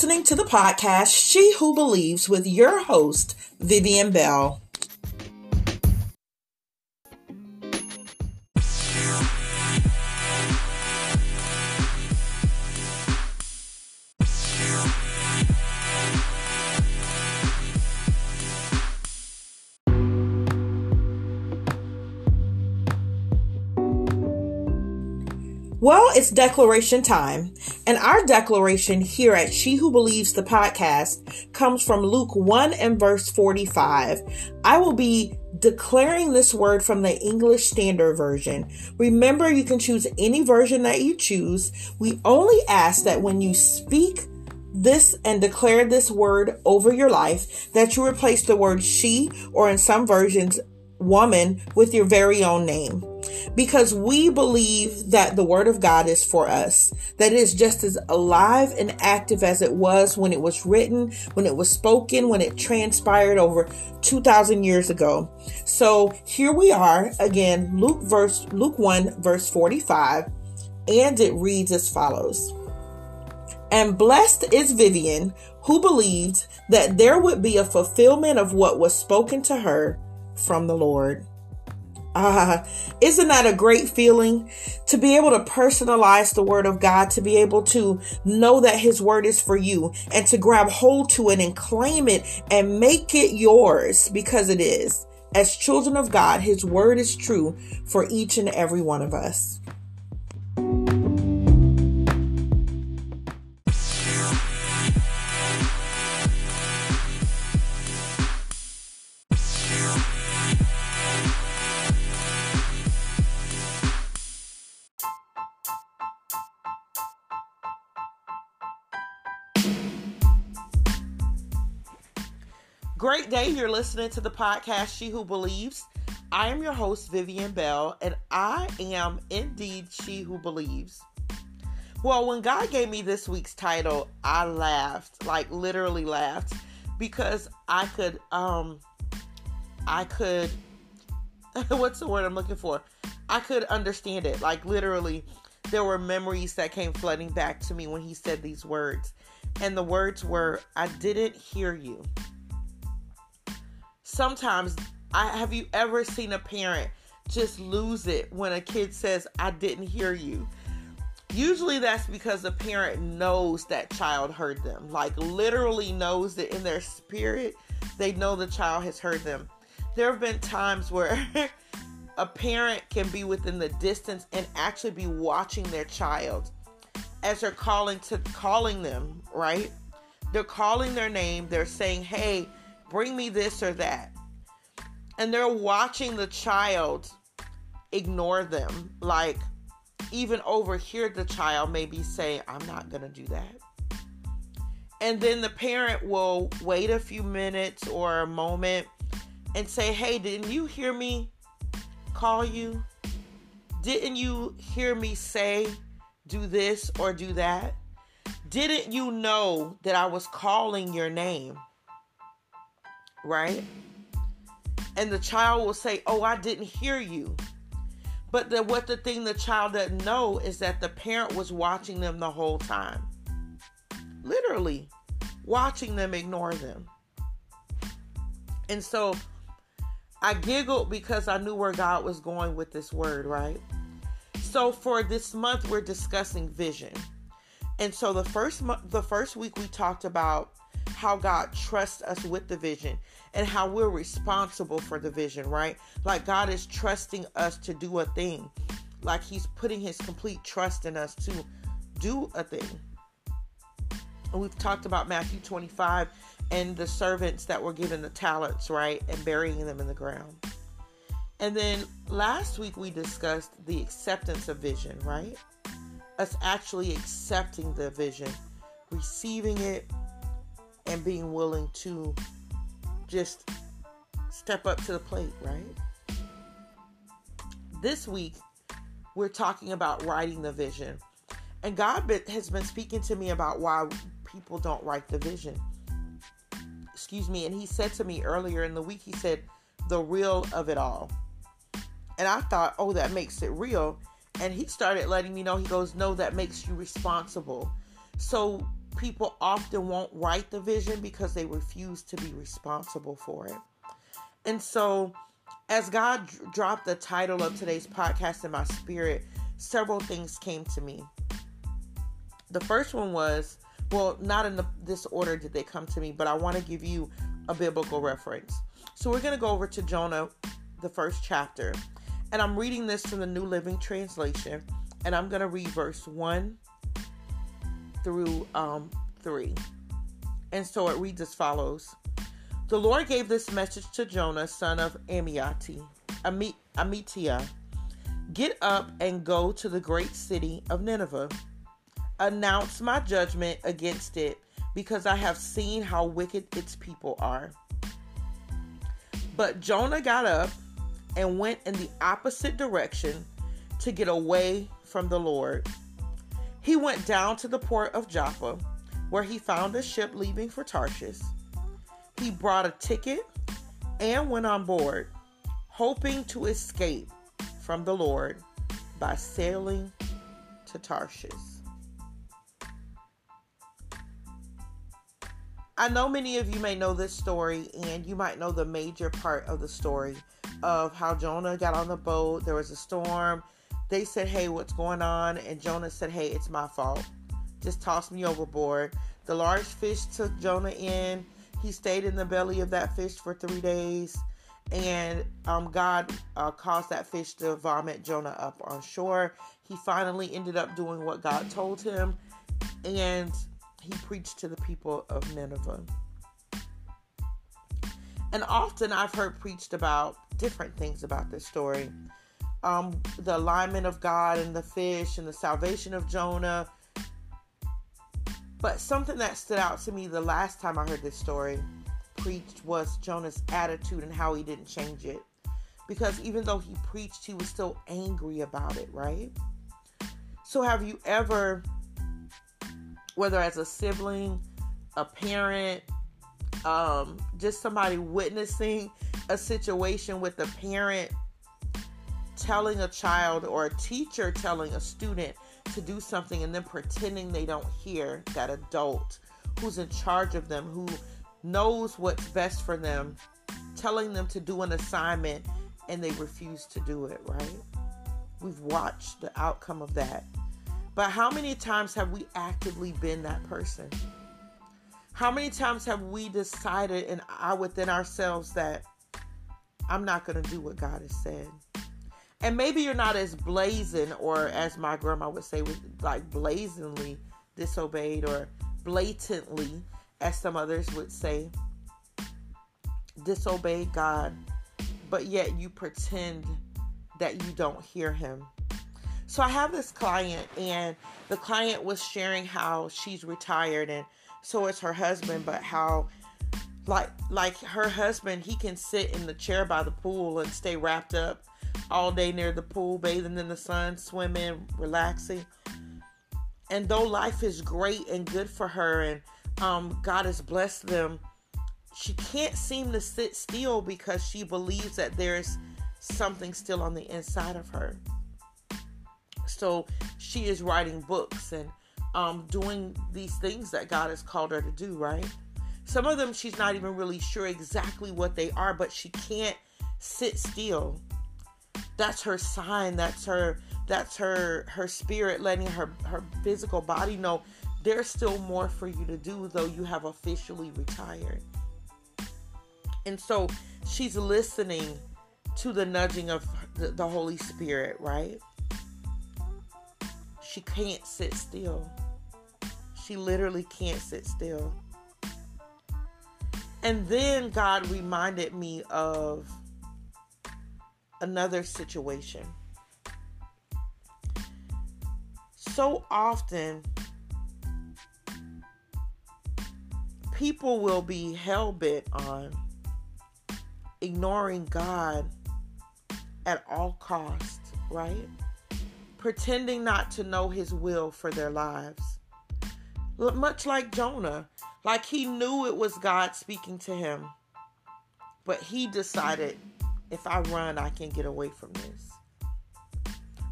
listening to the podcast She Who Believes with your host, Vivian Bell. Well, it's declaration time. And our declaration here at She Who Believes the podcast comes from Luke 1 and verse 45. I will be declaring this word from the English Standard Version. Remember, you can choose any version that you choose. We only ask that when you speak this and declare this word over your life, that you replace the word she or in some versions, woman with your very own name because we believe that the word of God is for us, that it is just as alive and active as it was when it was written, when it was spoken, when it transpired over 2000 years ago. So here we are again, Luke verse Luke 1 verse 45, and it reads as follows. And blessed is Vivian, who believed that there would be a fulfillment of what was spoken to her from the Lord. Ah, uh, isn't that a great feeling to be able to personalize the word of God, to be able to know that his word is for you and to grab hold to it and claim it and make it yours because it is. As children of God, his word is true for each and every one of us. Day. You're listening to the podcast She Who Believes. I am your host, Vivian Bell, and I am indeed She Who Believes. Well, when God gave me this week's title, I laughed, like literally laughed, because I could, um, I could, what's the word I'm looking for? I could understand it. Like literally, there were memories that came flooding back to me when he said these words. And the words were, I didn't hear you sometimes I have you ever seen a parent just lose it when a kid says I didn't hear you? Usually that's because the parent knows that child heard them. Like literally knows that in their spirit they know the child has heard them. There have been times where a parent can be within the distance and actually be watching their child as they're calling to calling them, right? They're calling their name, they're saying, "Hey, bring me this or that. And they're watching the child ignore them. Like, even overhear the child maybe say, I'm not going to do that. And then the parent will wait a few minutes or a moment and say, Hey, didn't you hear me call you? Didn't you hear me say, do this or do that? Didn't you know that I was calling your name? Right? And the child will say, Oh, I didn't hear you. But the, what the thing the child doesn't know is that the parent was watching them the whole time. Literally watching them ignore them. And so I giggled because I knew where God was going with this word, right? So for this month we're discussing vision. And so the first the first week we talked about how God trusts us with the vision and how we're responsible for the vision, right? Like God is trusting us to do a thing. Like he's putting his complete trust in us to do a thing. And we've talked about Matthew 25 and the servants that were given the talents, right? And burying them in the ground. And then last week we discussed the acceptance of vision, right? Us actually accepting the vision, receiving it, and being willing to just step up to the plate, right? This week, we're talking about writing the vision. And God has been speaking to me about why people don't write the vision. Excuse me. And He said to me earlier in the week, He said, the real of it all. And I thought, oh, that makes it real. And He started letting me know, He goes, no, that makes you responsible. So people often won't write the vision because they refuse to be responsible for it. And so, as God dropped the title of today's podcast in my spirit, several things came to me. The first one was, well, not in the, this order did they come to me, but I want to give you a biblical reference. So we're going to go over to Jonah, the first chapter. And I'm reading this from the New Living Translation. And I'm going to read verse 1 through um, 3. And so it reads as follows The Lord gave this message to Jonah, son of Amiati, Amit- Amittai Get up and go to the great city of Nineveh. Announce my judgment against it because I have seen how wicked its people are. But Jonah got up and went in the opposite direction to get away from the Lord. He went down to the port of Joppa, where he found a ship leaving for Tarshish. He brought a ticket and went on board, hoping to escape from the Lord by sailing to Tarshish. I know many of you may know this story, and you might know the major part of the story of how Jonah got on the boat. There was a storm. They said, Hey, what's going on? And Jonah said, Hey, it's my fault. Just toss me overboard. The large fish took Jonah in. He stayed in the belly of that fish for three days and um, God uh, caused that fish to vomit Jonah up on shore. He finally ended up doing what God told him, and he preached to the people of Nineveh. And often I've heard preached about different things about this story um, the alignment of God and the fish, and the salvation of Jonah. But something that stood out to me the last time I heard this story preached was Jonah's attitude and how he didn't change it. Because even though he preached, he was still angry about it, right? So, have you ever, whether as a sibling, a parent, um, just somebody witnessing a situation with a parent telling a child or a teacher telling a student to do something and then pretending they don't hear that adult who's in charge of them, who knows what's best for them, telling them to do an assignment and they refuse to do it, right? We've watched the outcome of that. But how many times have we actively been that person? How many times have we decided and I within ourselves that I'm not going to do what God has said? And maybe you're not as blazing or as my grandma would say, like blazingly disobeyed or blatantly as some others would say, disobey God, but yet you pretend that you don't hear Him. So I have this client, and the client was sharing how she's retired, and so is her husband, but how like like her husband he can sit in the chair by the pool and stay wrapped up all day near the pool bathing in the sun swimming relaxing and though life is great and good for her and um, God has blessed them, she can't seem to sit still because she believes that there's something still on the inside of her. So she is writing books and um, doing these things that God has called her to do, right? Some of them she's not even really sure exactly what they are, but she can't sit still. That's her sign. That's her. That's her. Her spirit letting her her physical body know there's still more for you to do, though you have officially retired. And so she's listening to the nudging of the, the Holy Spirit, right? She can't sit still. She literally can't sit still. And then God reminded me of another situation. So often, people will be hell bent on ignoring God at all costs, right? Pretending not to know his will for their lives. Much like Jonah, like he knew it was God speaking to him, but he decided if I run, I can get away from this.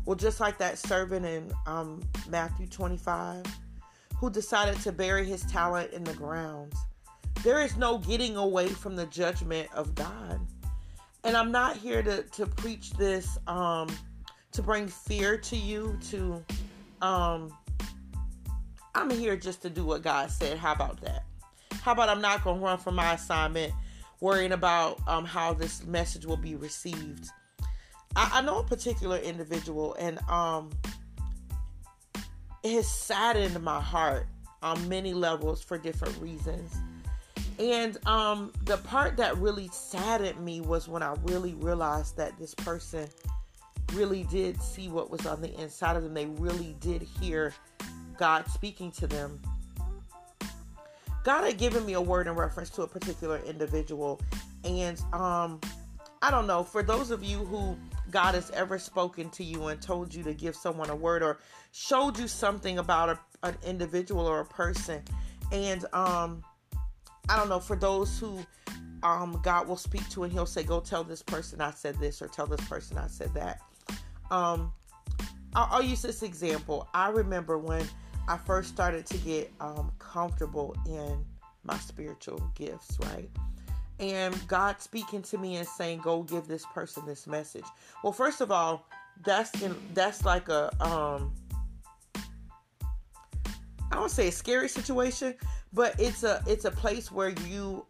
Well, just like that servant in um, Matthew 25 who decided to bury his talent in the ground. There is no getting away from the judgment of God. And I'm not here to, to preach this um, to bring fear to you, to um, I'm here just to do what God said. How about that? How about I'm not going to run from my assignment, worrying about um, how this message will be received. I, I know a particular individual, and um, it has saddened my heart on many levels for different reasons. And um, the part that really saddened me was when I really realized that this person really did see what was on the inside of them. They really did hear God speaking to them. God had given me a word in reference to a particular individual. And um, I don't know, for those of you who God has ever spoken to you and told you to give someone a word or showed you something about a, an individual or a person. And um, I don't know, for those who um, God will speak to and he'll say, Go tell this person I said this or tell this person I said that. Um, I'll, I'll use this example. I remember when I first started to get um, comfortable in my spiritual gifts, right? And God speaking to me and saying, "Go give this person this message." Well, first of all, that's in, that's like a um, I don't say a scary situation, but it's a it's a place where you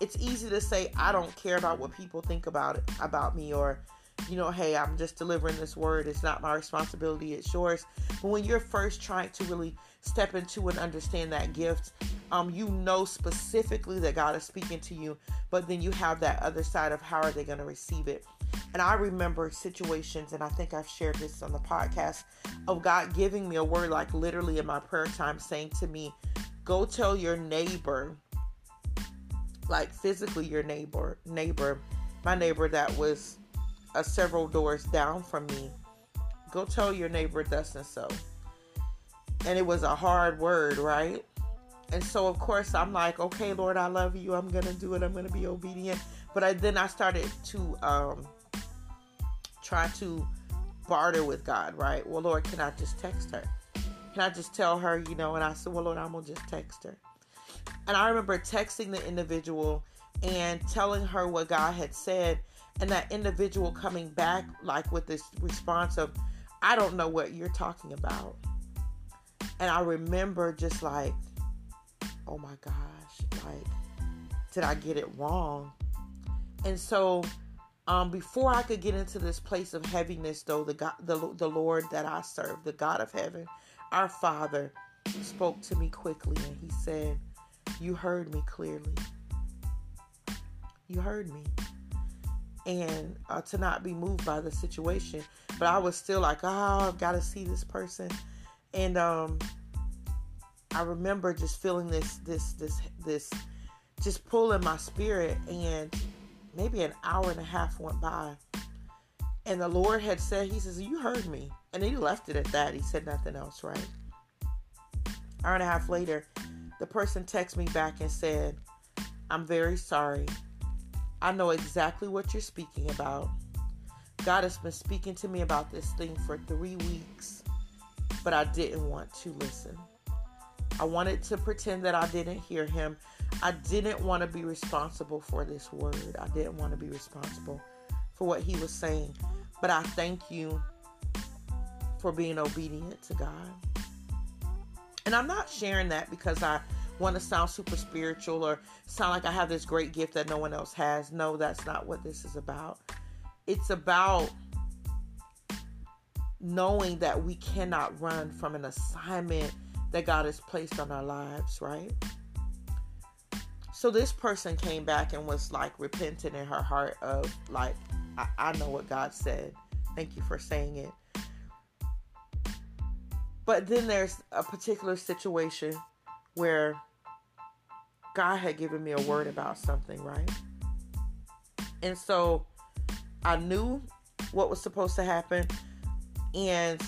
it's easy to say I don't care about what people think about it about me or you know, hey, I'm just delivering this word. It's not my responsibility, it's yours. But when you're first trying to really step into and understand that gift, um, you know specifically that God is speaking to you, but then you have that other side of how are they going to receive it. And I remember situations, and I think I've shared this on the podcast, of God giving me a word, like literally in my prayer time, saying to me, Go tell your neighbor, like physically your neighbor, neighbor, my neighbor that was uh, several doors down from me, go tell your neighbor and so. And it was a hard word, right? And so, of course, I'm like, okay, Lord, I love you. I'm going to do it. I'm going to be obedient. But I, then I started to um, try to barter with God, right? Well, Lord, can I just text her? Can I just tell her, you know? And I said, well, Lord, I'm going to just text her. And I remember texting the individual and telling her what God had said and that individual coming back like with this response of i don't know what you're talking about. And i remember just like oh my gosh like did i get it wrong? And so um, before i could get into this place of heaviness though the god the, the lord that i serve the god of heaven our father spoke to me quickly and he said you heard me clearly. You heard me and uh, to not be moved by the situation. But I was still like, oh, I've got to see this person. And um, I remember just feeling this, this, this, this, just pull in my spirit. And maybe an hour and a half went by. And the Lord had said, He says, You heard me. And He left it at that. He said nothing else, right? Hour and a half later, the person texted me back and said, I'm very sorry. I know exactly what you're speaking about. God has been speaking to me about this thing for three weeks, but I didn't want to listen. I wanted to pretend that I didn't hear him. I didn't want to be responsible for this word. I didn't want to be responsible for what he was saying. But I thank you for being obedient to God. And I'm not sharing that because I want to sound super spiritual or sound like I have this great gift that no one else has. No, that's not what this is about. It's about knowing that we cannot run from an assignment that God has placed on our lives, right? So this person came back and was like repentant in her heart of like, I, I know what God said. Thank you for saying it. But then there's a particular situation where God had given me a word about something, right? And so I knew what was supposed to happen. And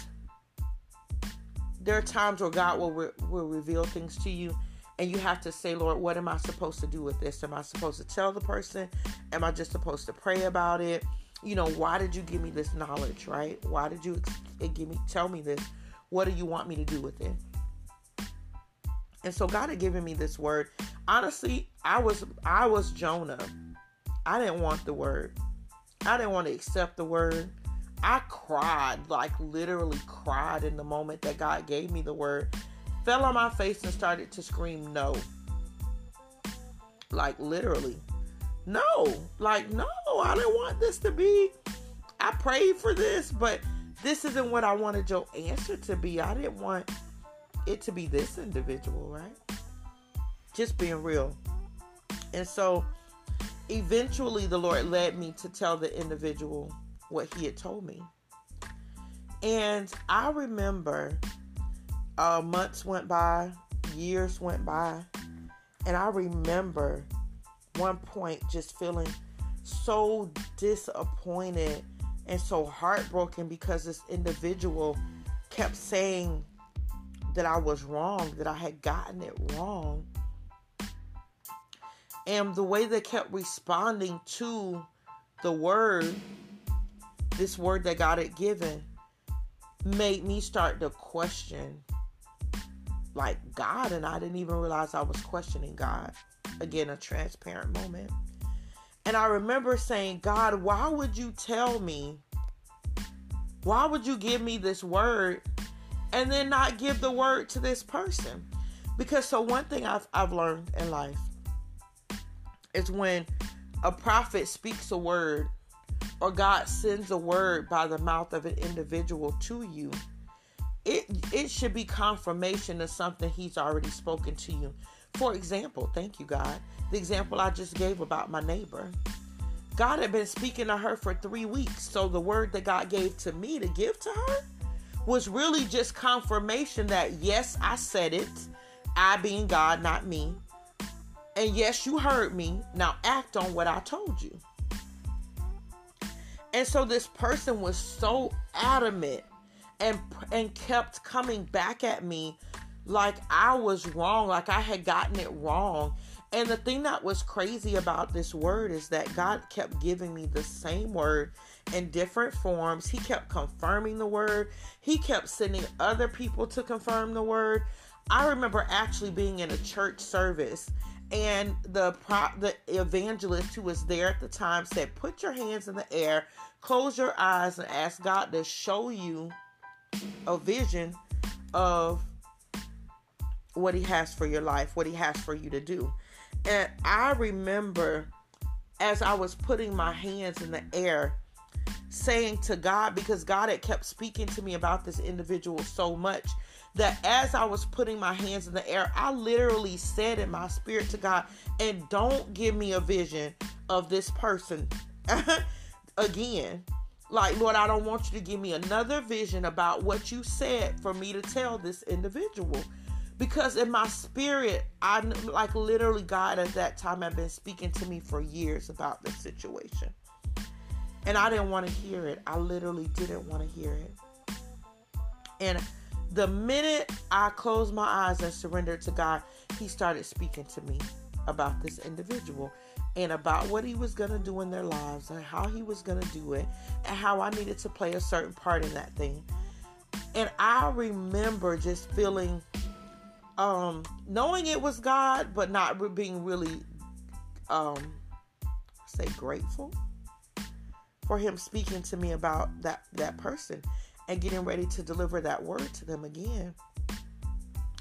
there are times where God will, re- will reveal things to you. And you have to say, Lord, what am I supposed to do with this? Am I supposed to tell the person? Am I just supposed to pray about it? You know, why did you give me this knowledge, right? Why did you give me tell me this? What do you want me to do with it? And so God had given me this word. Honestly, I was I was Jonah. I didn't want the word. I didn't want to accept the word. I cried, like literally cried in the moment that God gave me the word. Fell on my face and started to scream no. Like literally. No. Like no, I didn't want this to be. I prayed for this, but this isn't what I wanted your answer to be. I didn't want it to be this individual, right? Just being real. And so eventually the Lord led me to tell the individual what he had told me. And I remember uh, months went by, years went by, and I remember one point just feeling so disappointed and so heartbroken because this individual kept saying that I was wrong, that I had gotten it wrong. And the way they kept responding to the word, this word that God had given, made me start to question like God, and I didn't even realize I was questioning God. Again, a transparent moment. And I remember saying, God, why would you tell me? Why would you give me this word and then not give the word to this person? Because so one thing I've I've learned in life is when a prophet speaks a word or God sends a word by the mouth of an individual to you, it it should be confirmation of something he's already spoken to you. For example, thank you, God. The example I just gave about my neighbor. God had been speaking to her for three weeks. So the word that God gave to me to give to her was really just confirmation that, yes, I said it. I being God, not me. And yes, you heard me. Now act on what I told you. And so this person was so adamant and and kept coming back at me like I was wrong, like I had gotten it wrong. And the thing that was crazy about this word is that God kept giving me the same word in different forms. He kept confirming the word. He kept sending other people to confirm the word. I remember actually being in a church service and the pro- the evangelist who was there at the time said, "Put your hands in the air, close your eyes and ask God to show you a vision of what he has for your life, what he has for you to do. And I remember as I was putting my hands in the air, saying to God, because God had kept speaking to me about this individual so much, that as I was putting my hands in the air, I literally said in my spirit to God, and don't give me a vision of this person again. Like, Lord, I don't want you to give me another vision about what you said for me to tell this individual because in my spirit i like literally god at that time had been speaking to me for years about this situation and i didn't want to hear it. I literally didn't want to hear it. And the minute i closed my eyes and surrendered to god he started speaking to me about this individual and about what he was going to do in their lives and how he was going to do it and how i needed to play a certain part in that thing. And i remember just feeling um, knowing it was God, but not being really, um, say grateful for Him speaking to me about that that person and getting ready to deliver that word to them again.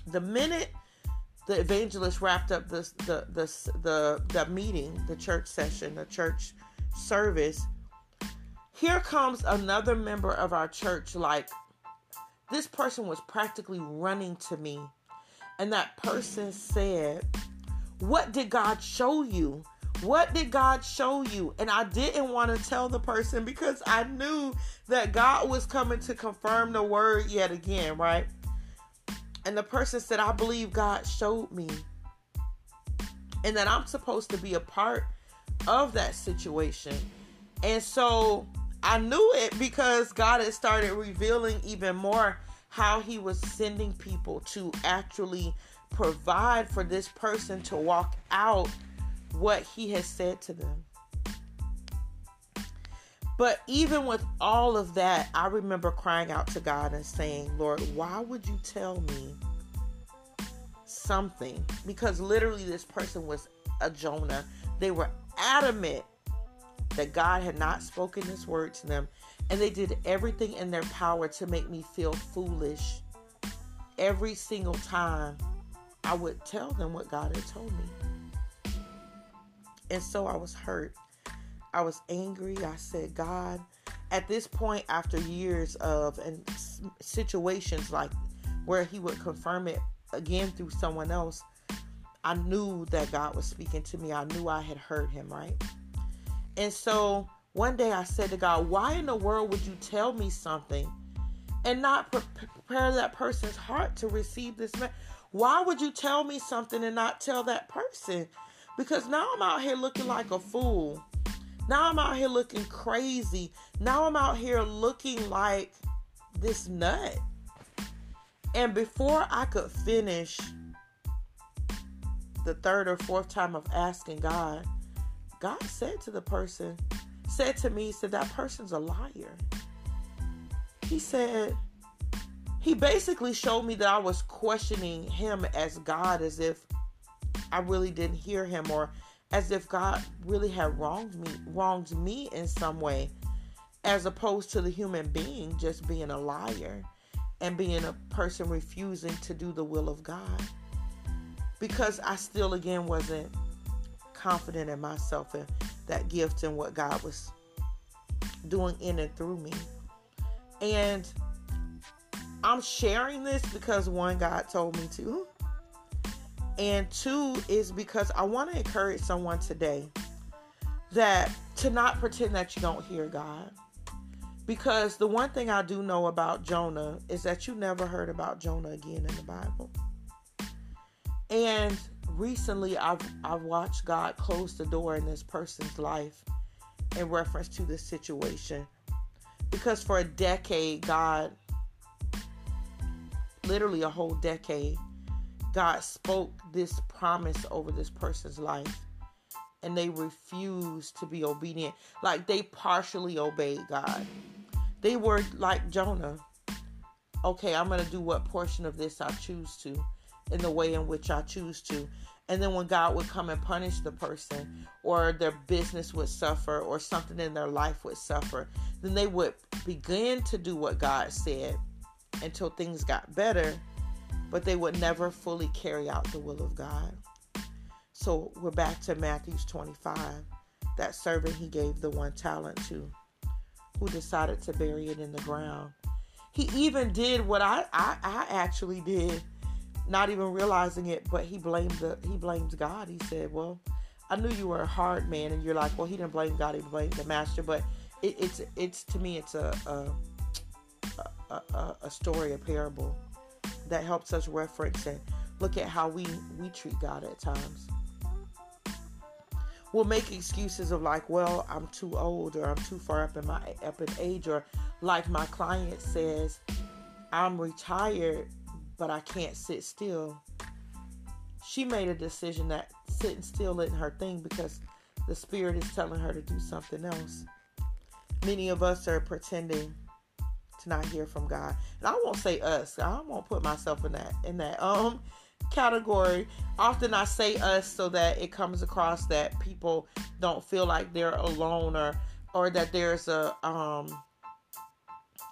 The minute the evangelist wrapped up the the the the, the meeting, the church session, the church service, here comes another member of our church. Like this person was practically running to me and that person said, What did God show you? What did God show you? And I didn't want to tell the person because I knew that God was coming to confirm the word yet again, right? And the person said, I believe God showed me. And that I'm supposed to be a part of that situation. And so I knew it because God had started revealing even more how he was sending people to actually provide for this person to walk out what he has said to them. But even with all of that, I remember crying out to God and saying, Lord, why would you tell me something because literally this person was a Jonah. They were adamant that God had not spoken this word to them, and they did everything in their power to make me feel foolish every single time I would tell them what God had told me. And so I was hurt. I was angry. I said, God, at this point, after years of and situations like where He would confirm it again through someone else, I knew that God was speaking to me. I knew I had heard Him, right? And so one day I said to God, Why in the world would you tell me something and not pre- prepare that person's heart to receive this? Why would you tell me something and not tell that person? Because now I'm out here looking like a fool. Now I'm out here looking crazy. Now I'm out here looking like this nut. And before I could finish the third or fourth time of asking God, God said to the person, said to me, said, that person's a liar. He said, he basically showed me that I was questioning him as God, as if I really didn't hear him, or as if God really had wronged me, wronged me in some way, as opposed to the human being just being a liar and being a person refusing to do the will of God. Because I still again wasn't confident in myself and that gift and what God was doing in and through me. And I'm sharing this because one, God told me to. And two is because I want to encourage someone today that to not pretend that you don't hear God. Because the one thing I do know about Jonah is that you never heard about Jonah again in the Bible. And recently I've I've watched God close the door in this person's life in reference to this situation. Because for a decade, God literally a whole decade, God spoke this promise over this person's life. And they refused to be obedient. Like they partially obeyed God. They were like Jonah. Okay, I'm going to do what portion of this I choose to in the way in which I choose to. And then when God would come and punish the person, or their business would suffer, or something in their life would suffer, then they would begin to do what God said until things got better, but they would never fully carry out the will of God. So we're back to Matthew's 25. That servant he gave the one talent to who decided to bury it in the ground. He even did what I, I, I actually did, not even realizing it, but he blamed the he blames God. He said, Well, I knew you were a hard man, and you're like, Well, he didn't blame God, he blamed the master. But it, it's it's to me it's a a, a a story, a parable that helps us reference and look at how we we treat God at times We'll make excuses of like, well, I'm too old or I'm too far up in my up in age or like my client says, I'm retired but I can't sit still. She made a decision that sitting still isn't her thing because the spirit is telling her to do something else. Many of us are pretending to not hear from God. And I won't say us. I won't put myself in that in that um category. Often I say us so that it comes across that people don't feel like they're alone or or that there's a um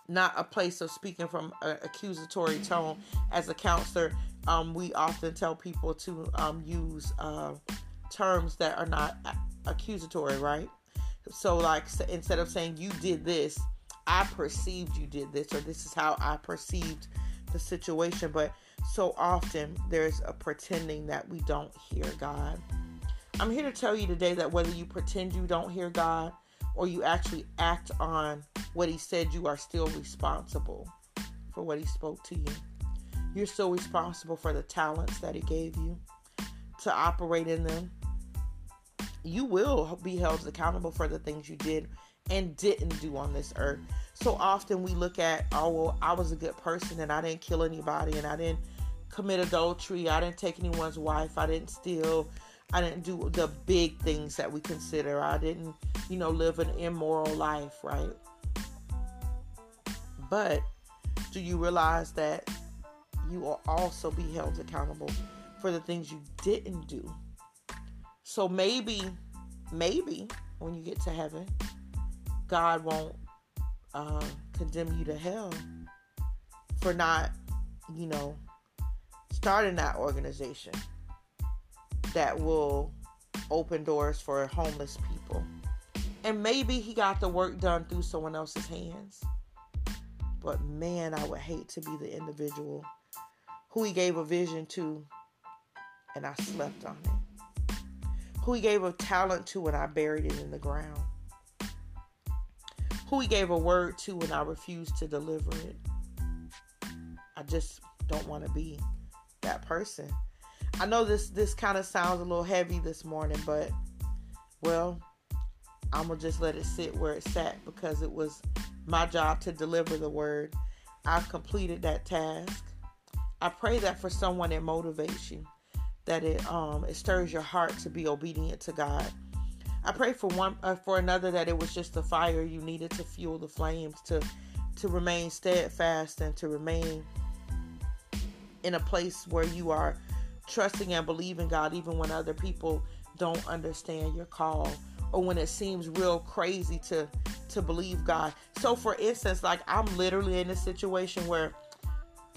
not a place of speaking from an accusatory tone as a counselor um, we often tell people to um, use uh, terms that are not accusatory right so like instead of saying you did this i perceived you did this or this is how i perceived the situation but so often there's a pretending that we don't hear God. I'm here to tell you today that whether you pretend you don't hear God or you actually act on what He said, you are still responsible for what He spoke to you. You're still responsible for the talents that He gave you to operate in them. You will be held accountable for the things you did and didn't do on this earth. So often we look at, oh, well, I was a good person and I didn't kill anybody and I didn't commit adultery. I didn't take anyone's wife. I didn't steal. I didn't do the big things that we consider. I didn't, you know, live an immoral life, right? But do you realize that you will also be held accountable for the things you didn't do. So maybe, maybe when you get to heaven, God won't uh, condemn you to hell for not, you know, starting that organization that will open doors for homeless people. And maybe he got the work done through someone else's hands. But man, I would hate to be the individual who he gave a vision to and I slept on it. Who he gave a talent to and I buried it in the ground. Who he gave a word to and I refused to deliver it. I just don't want to be that person. I know this this kind of sounds a little heavy this morning, but well, I'm gonna just let it sit where it sat because it was my job to deliver the word. I've completed that task. I pray that for someone it motivates you, that it um it stirs your heart to be obedient to God. I pray for one uh, for another that it was just the fire you needed to fuel the flames to to remain steadfast and to remain in a place where you are trusting and believing God even when other people don't understand your call or when it seems real crazy to to believe God. So for instance, like I'm literally in a situation where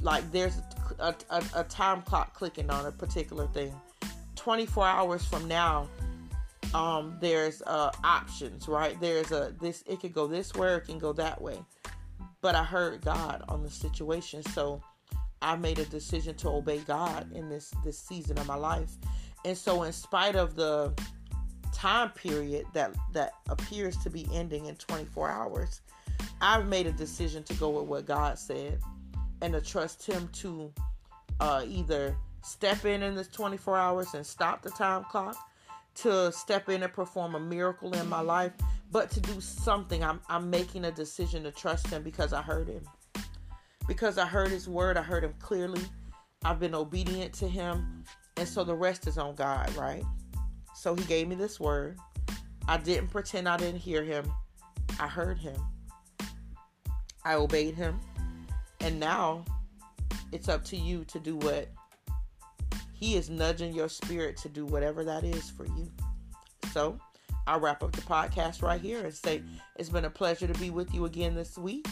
like there's a, a, a time clock clicking on a particular thing. 24 hours from now, um, there's uh, options, right? There's a this it could go this way, it can go that way. But I heard God on the situation, so I made a decision to obey God in this this season of my life. And so in spite of the time period that that appears to be ending in 24 hours, I've made a decision to go with what God said and to trust him to uh, either step in in this 24 hours and stop the time clock to step in and perform a miracle in my life but to do something I'm, I'm making a decision to trust him because i heard him because I heard his word, I heard him clearly. I've been obedient to him. And so the rest is on God, right? So he gave me this word. I didn't pretend I didn't hear him. I heard him. I obeyed him. And now it's up to you to do what he is nudging your spirit to do whatever that is for you. So I'll wrap up the podcast right here and say it's been a pleasure to be with you again this week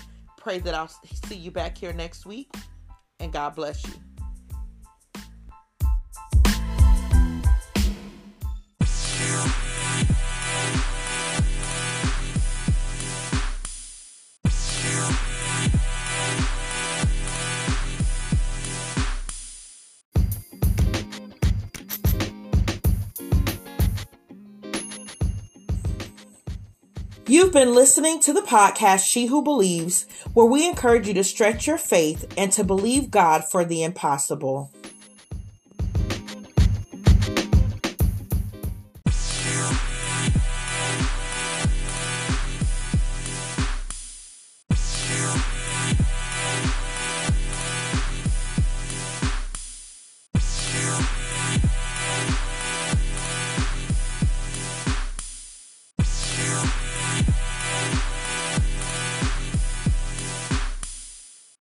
pray that I'll see you back here next week. And God bless you. You've been listening to the podcast She Who Believes, where we encourage you to stretch your faith and to believe God for the impossible.